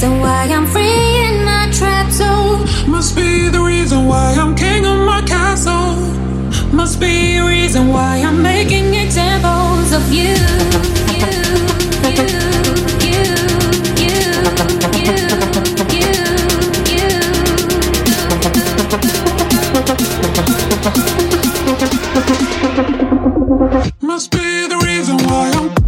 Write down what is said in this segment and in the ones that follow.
reason why I'm free in my trap zone. Must be the reason why I'm king of my castle. Must be the reason why I'm making examples of you. Must be the reason why I'm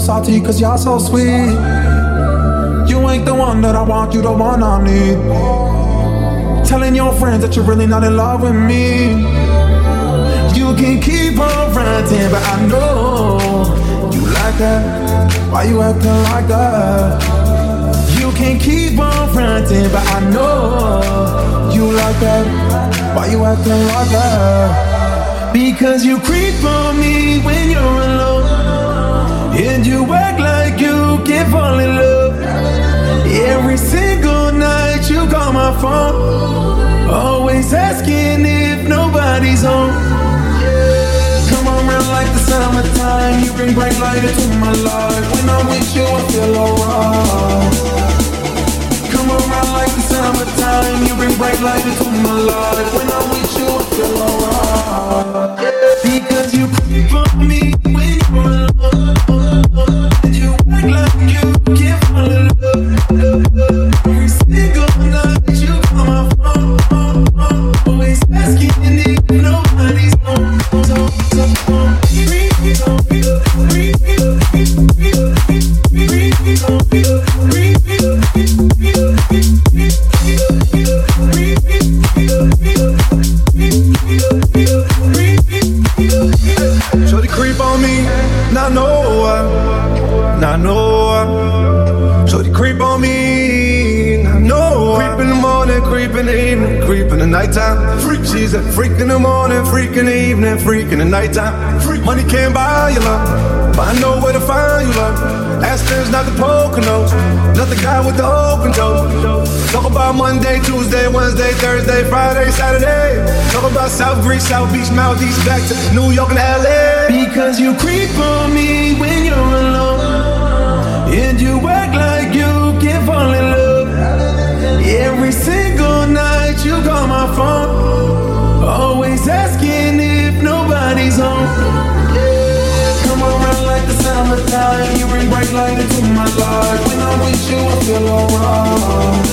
salty cause y'all so sweet. You ain't the one that I want, you the one I need. Telling your friends that you're really not in love with me. You can keep on ranting, but I know you like that. Why you acting like that? You can keep on ranting, but I know you like that. Why you acting like that? Because you creep on me when you're alone, and you act like you can't fall in love. Every single night you call my phone, always asking if nobody's home. Come around like the summertime, you bring bright light into my life. When I'm with you, I feel alright. Come around like the summertime, you bring bright light into my life. When I'm with you, I feel alright. Because you creep on me when you're alone, and freak in the nighttime. Freak, money can't buy you love, but I know where to find you love. Aspen's not the Poconos, not the guy with the open toes. Talk about Monday, Tuesday, Wednesday, Thursday, Friday, Saturday. Talk about South Greece, South Beach, Mouth East, back to New York and LA. Because you creep on me when you're alone, and you act like you can't fall in love. Every single night you call my phone, always asking if nobody's home. Come around like the summertime, you bring bright light into my life. When I'm with you, I feel alright.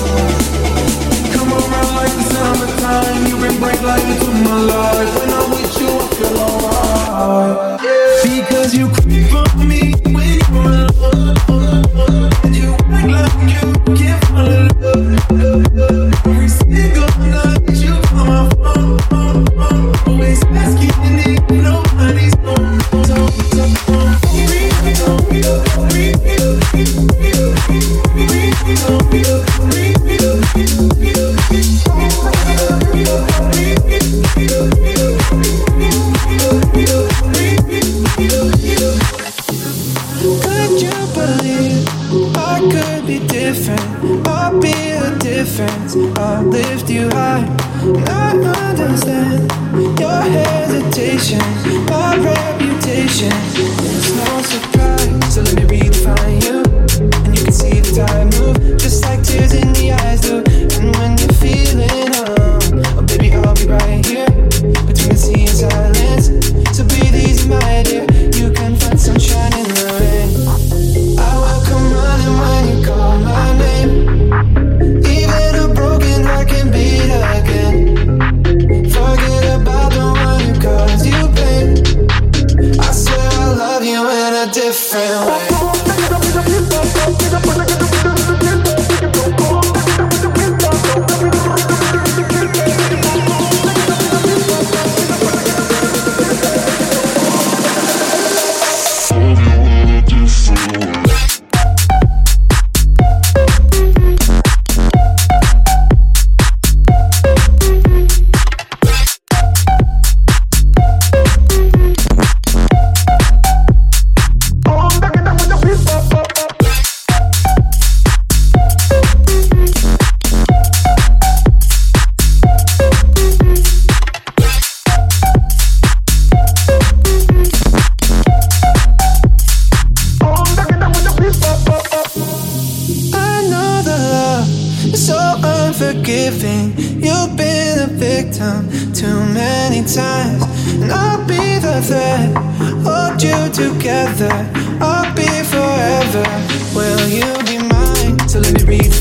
Come around like the summertime, you bring bright light into my life. When I'm with you, I feel alright. Because you creep on me when you're alone, and you act like you So let me redefine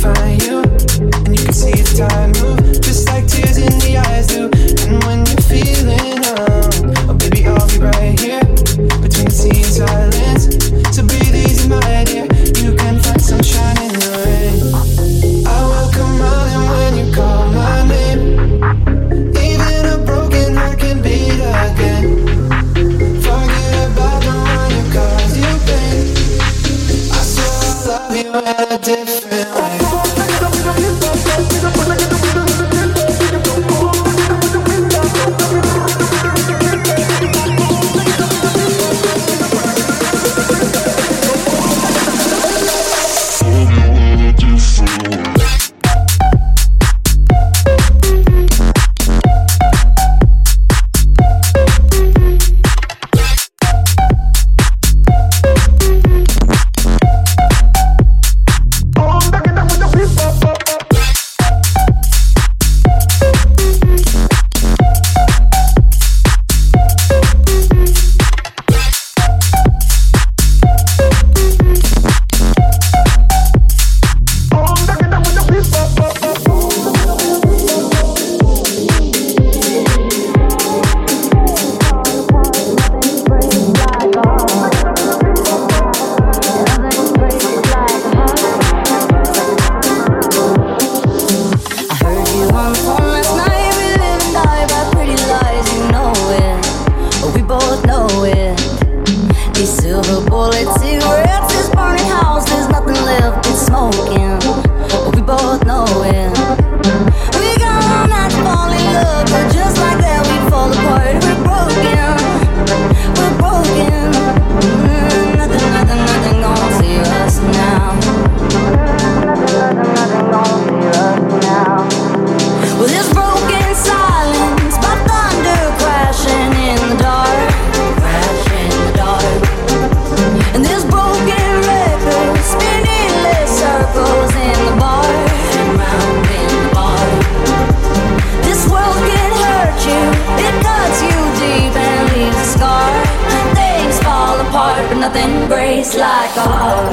Nothing breaks like a heart.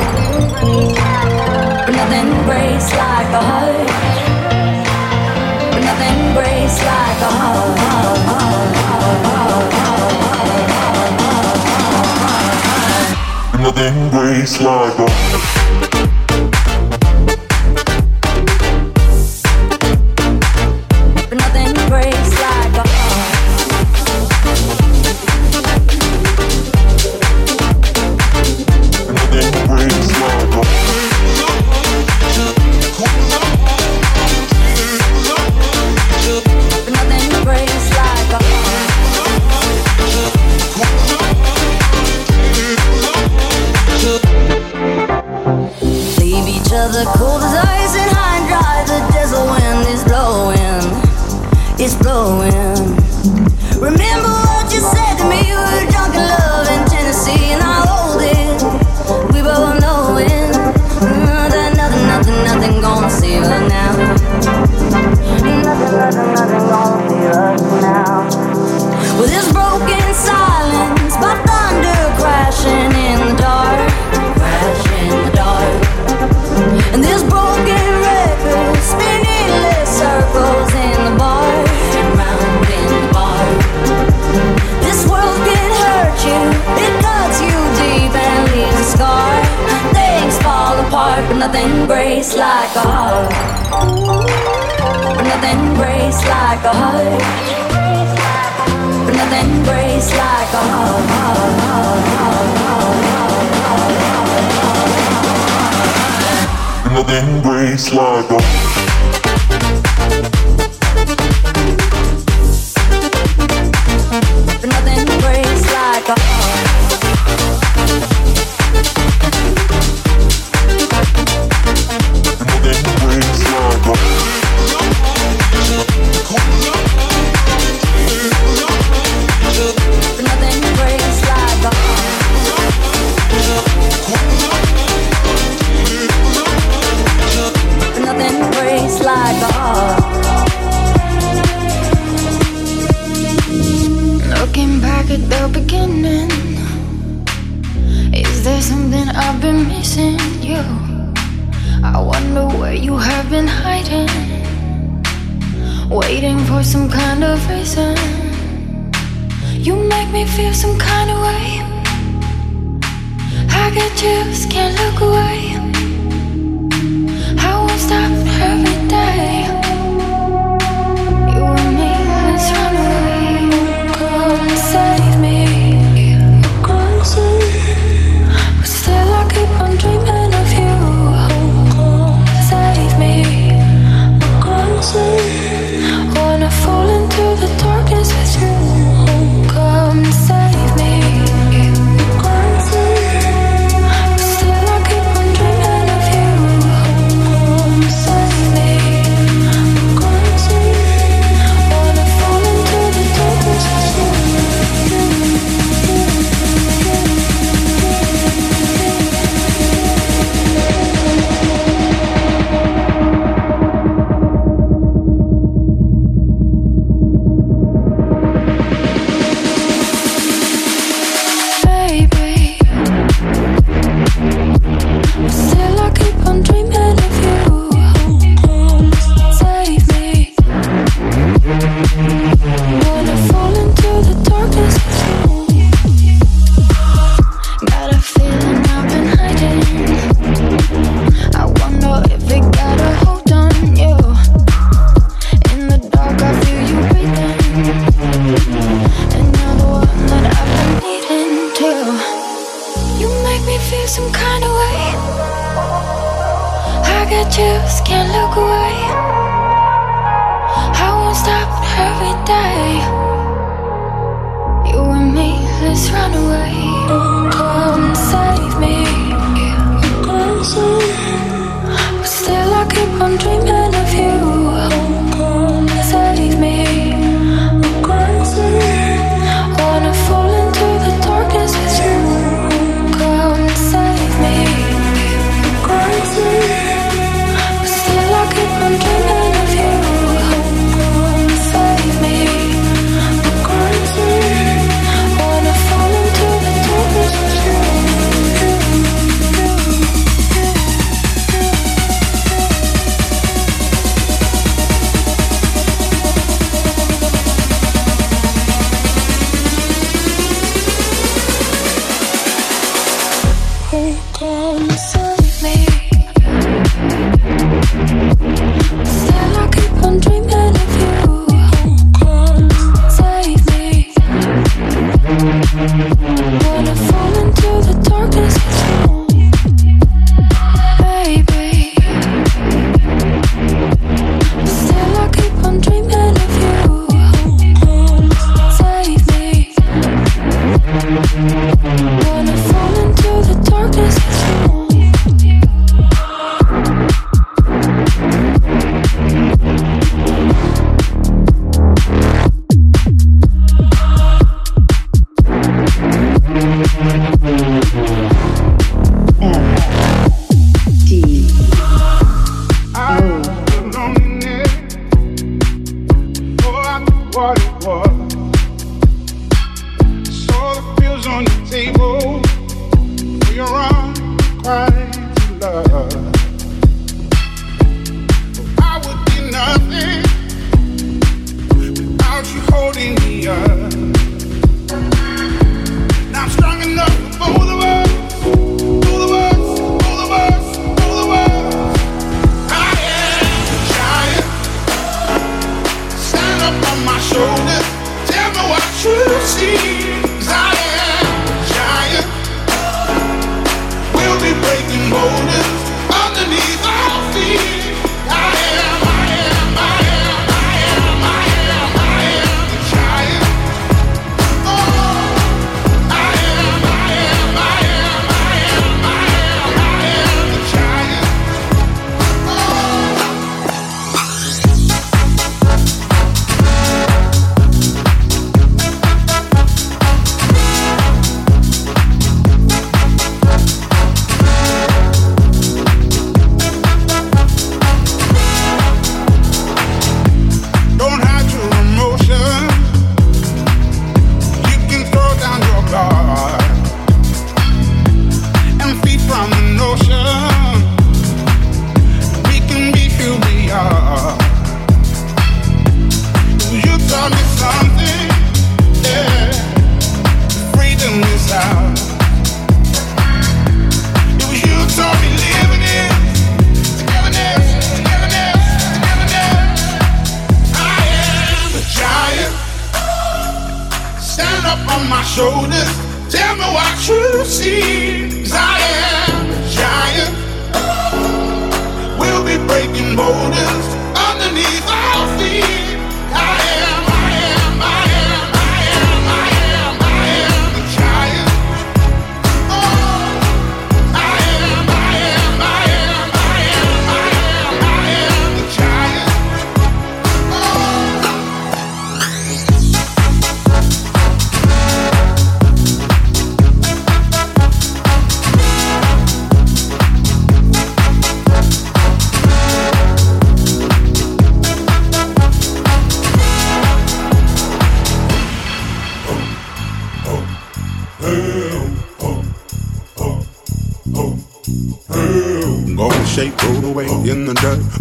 Nothing breaks like a heart. Nothing breaks like a heart. Nothing breaks like a heart. like a heart. Nothing breaks like a heart. heart Nothing breaks like a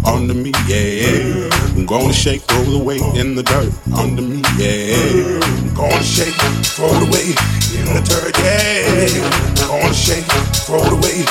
under me, yeah. I'm gonna shake, throw the weight in the dirt under me, yeah. I'm gonna shake, throw the weight in the dirt, yeah. I'm gonna shake, throw the weight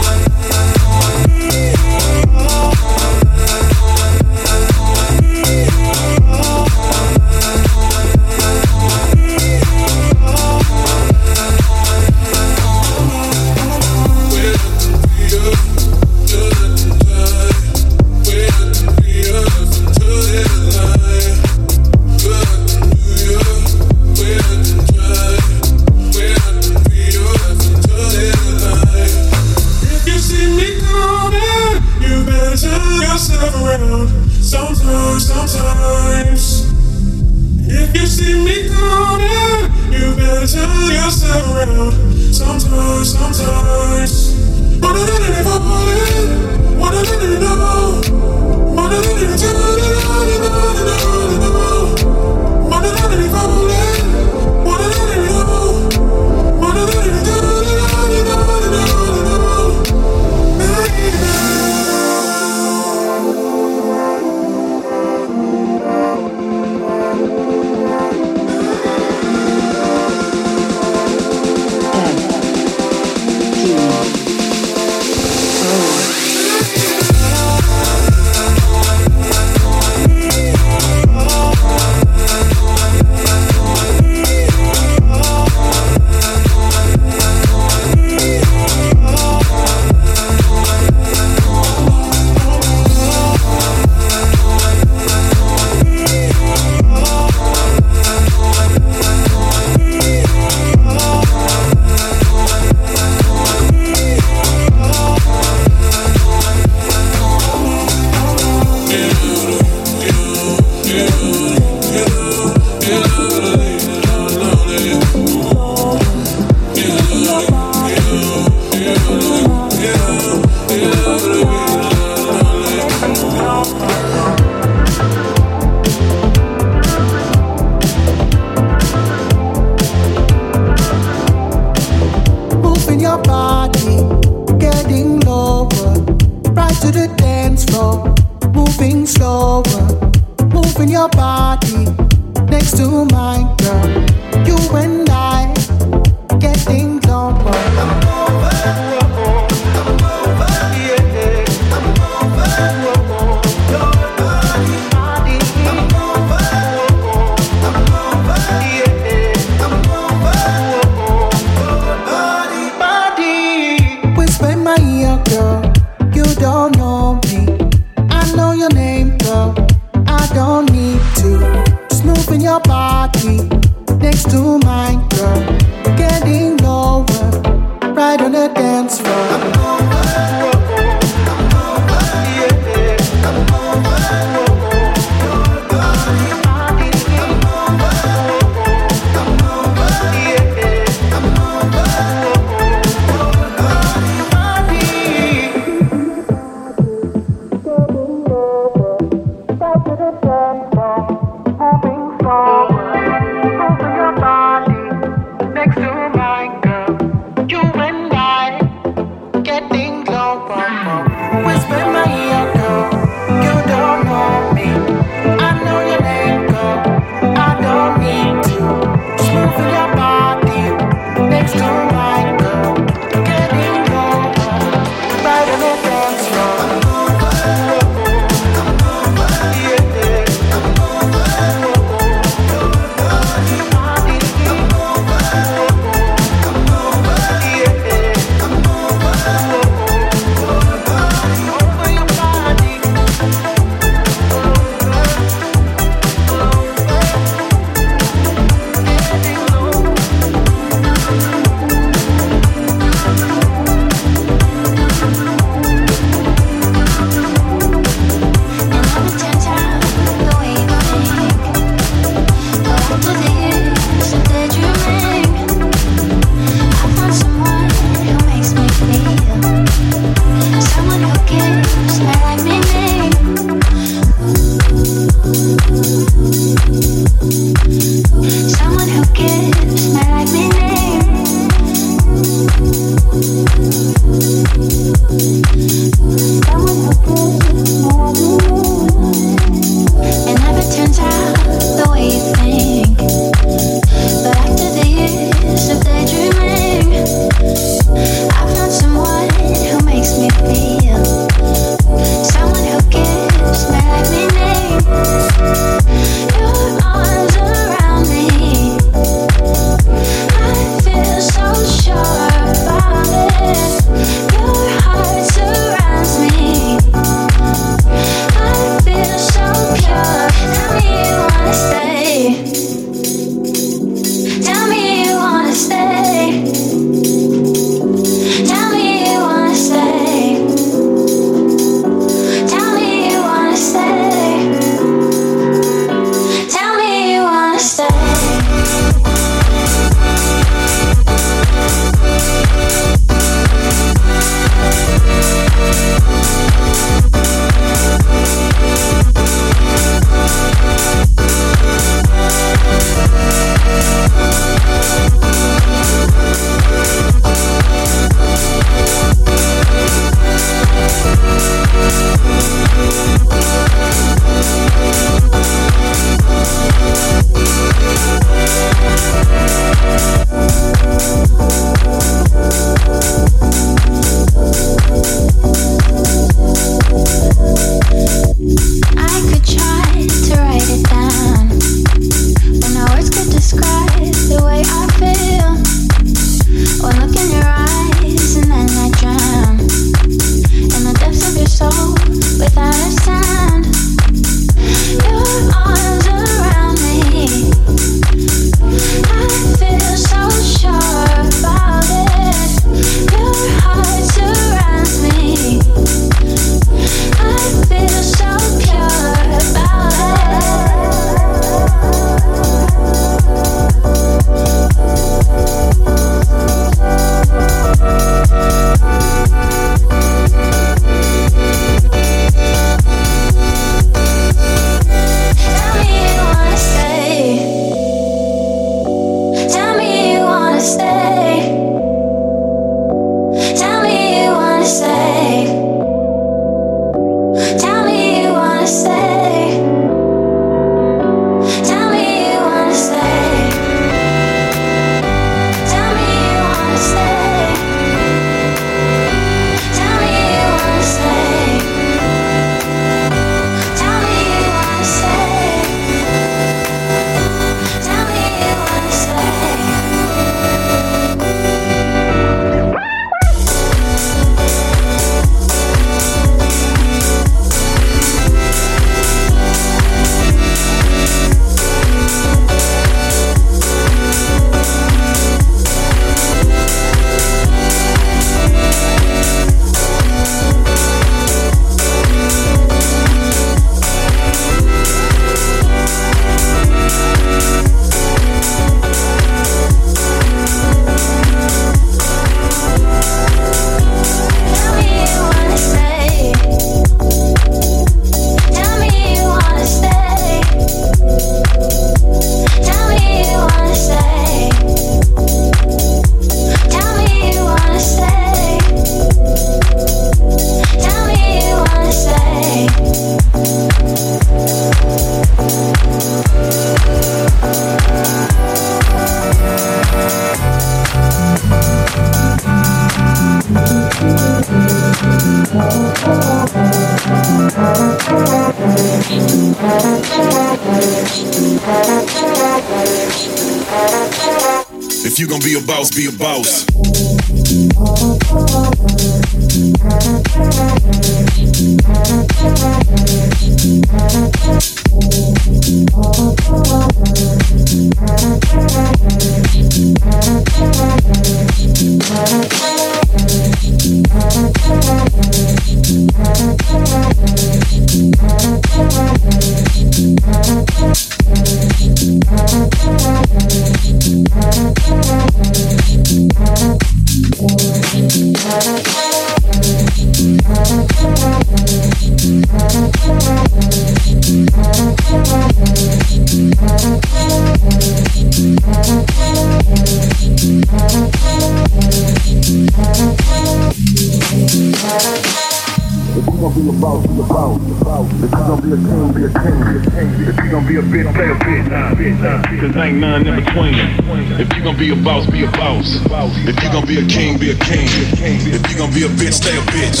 be a bitch, stay a bitch.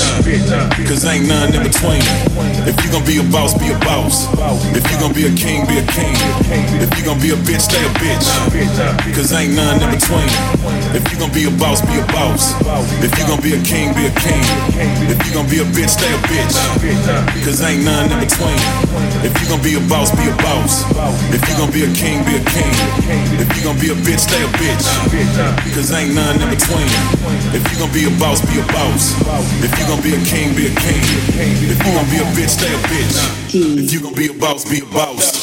Cause ain't none in between. If you gon' be a boss, be a boss. If you gon' be a king, be a king. If you gon' be a bitch, stay a bitch. Cause ain't none in between. If you gon' be a boss, be a boss. If you gon' be a king, be a king. If you gon' be a bitch, stay a bitch. Cause ain't none in between. If you gon' be a boss, be a boss. If you gon' be a king, be a king. If you gon' be a bitch, stay a bitch. Cause ain't none in between. If you gon' be a boss, be a boss. If you gon' be a king, be a king. If you gon' be a bitch, stay a bitch. If you gon' be a boss, be a boss.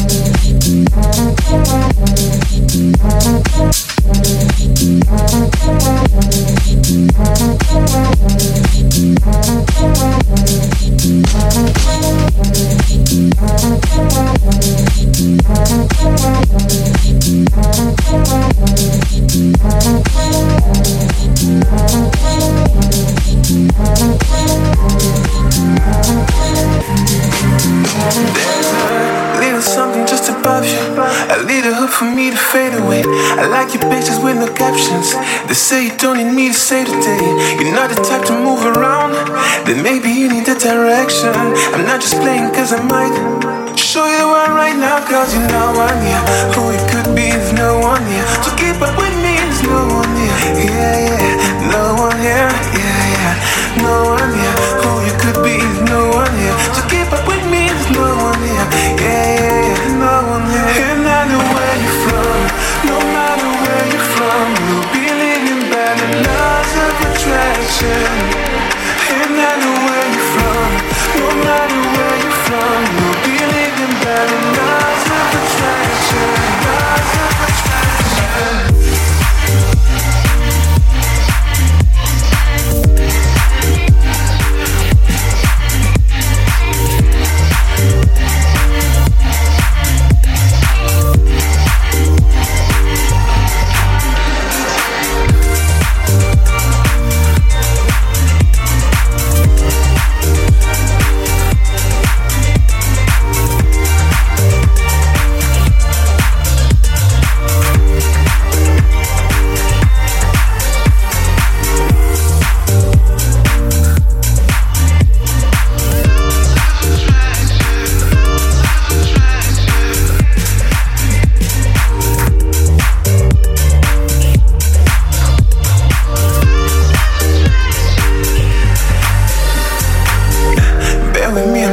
Little above you. Say you don't need me to say today. You're not the type to move around. Then maybe you need a direction. I'm not just playing cause I might. Show you the one right now, cause you know I'm here.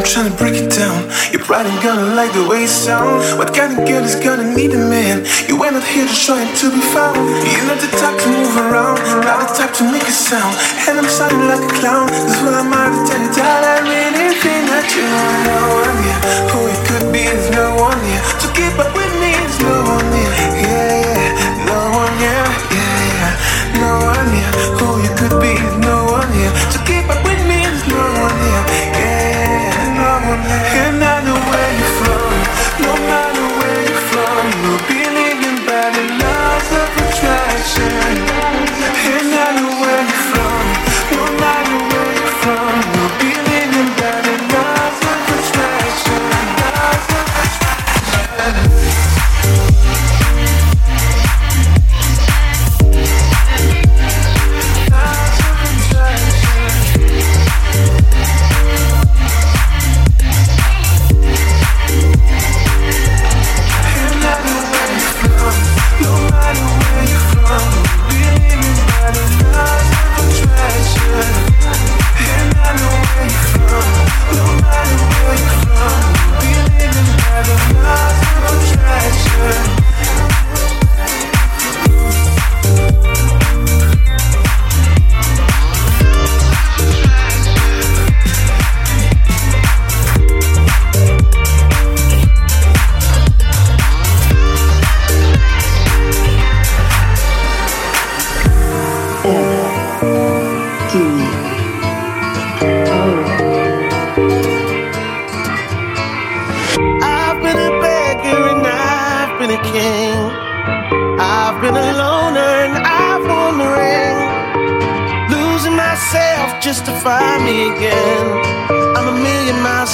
Trying to break it down. You're probably gonna like the way it sounds. What kind of girl is gonna need a man? You went out here just trying to be found. You're not the type to move around, not the type to make a sound. And I'm sounding like a clown. That's what I'm out to tell you that I really think that you are no one here. Who you could be, there's no one here. So keep up with me, there's no one here. Yeah, yeah, no one here.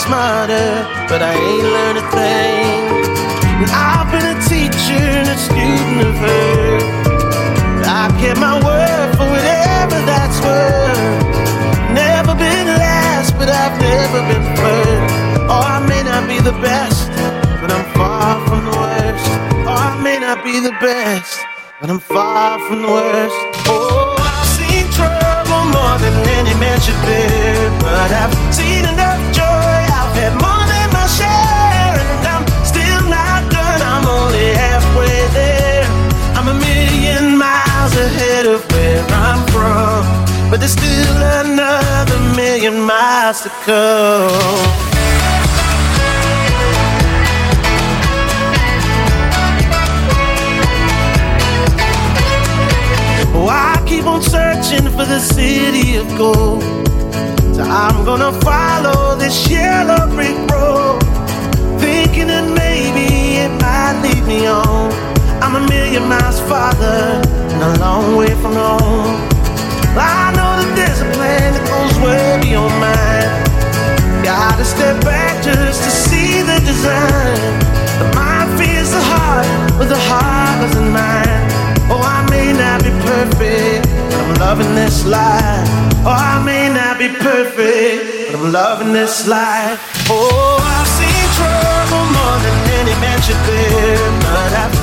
Smarter, but I ain't learned a thing. And I've been a teacher and a student of her. I kept my word for whatever that's worth. Never been last, but I've never been first. Oh, I may not be the best, but I'm far from the worst. Or oh, I may not be the best, but I'm far from the worst. Oh, I've seen trouble more than any man should bear, but I've seen enough of where I'm from, but there's still another million miles to go. Oh, I keep on searching for the city of gold. So I'm gonna follow this yellow brick road, thinking that maybe it might lead me on. I'm a million miles farther and a long way from home. I know that there's a plan that goes way beyond mine. Gotta step back just to see the design. The mind feels the heart, but the heart doesn't mind. Oh, I may not be perfect, but I'm loving this life. Oh, I may not be perfect, but I'm loving this life. Oh, I've seen trouble more than any man should bear, but I've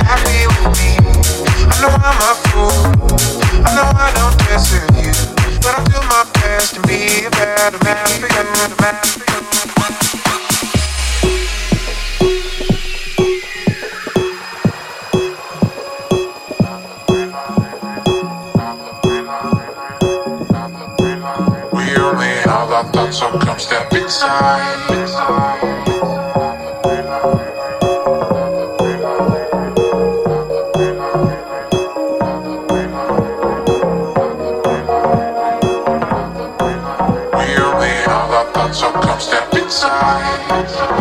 more than my share, and I'm still not done. I'm only halfway there. I'm a million miles ahead of where I'm from, but there's still another million miles to go. Who cares about the problems in town? Really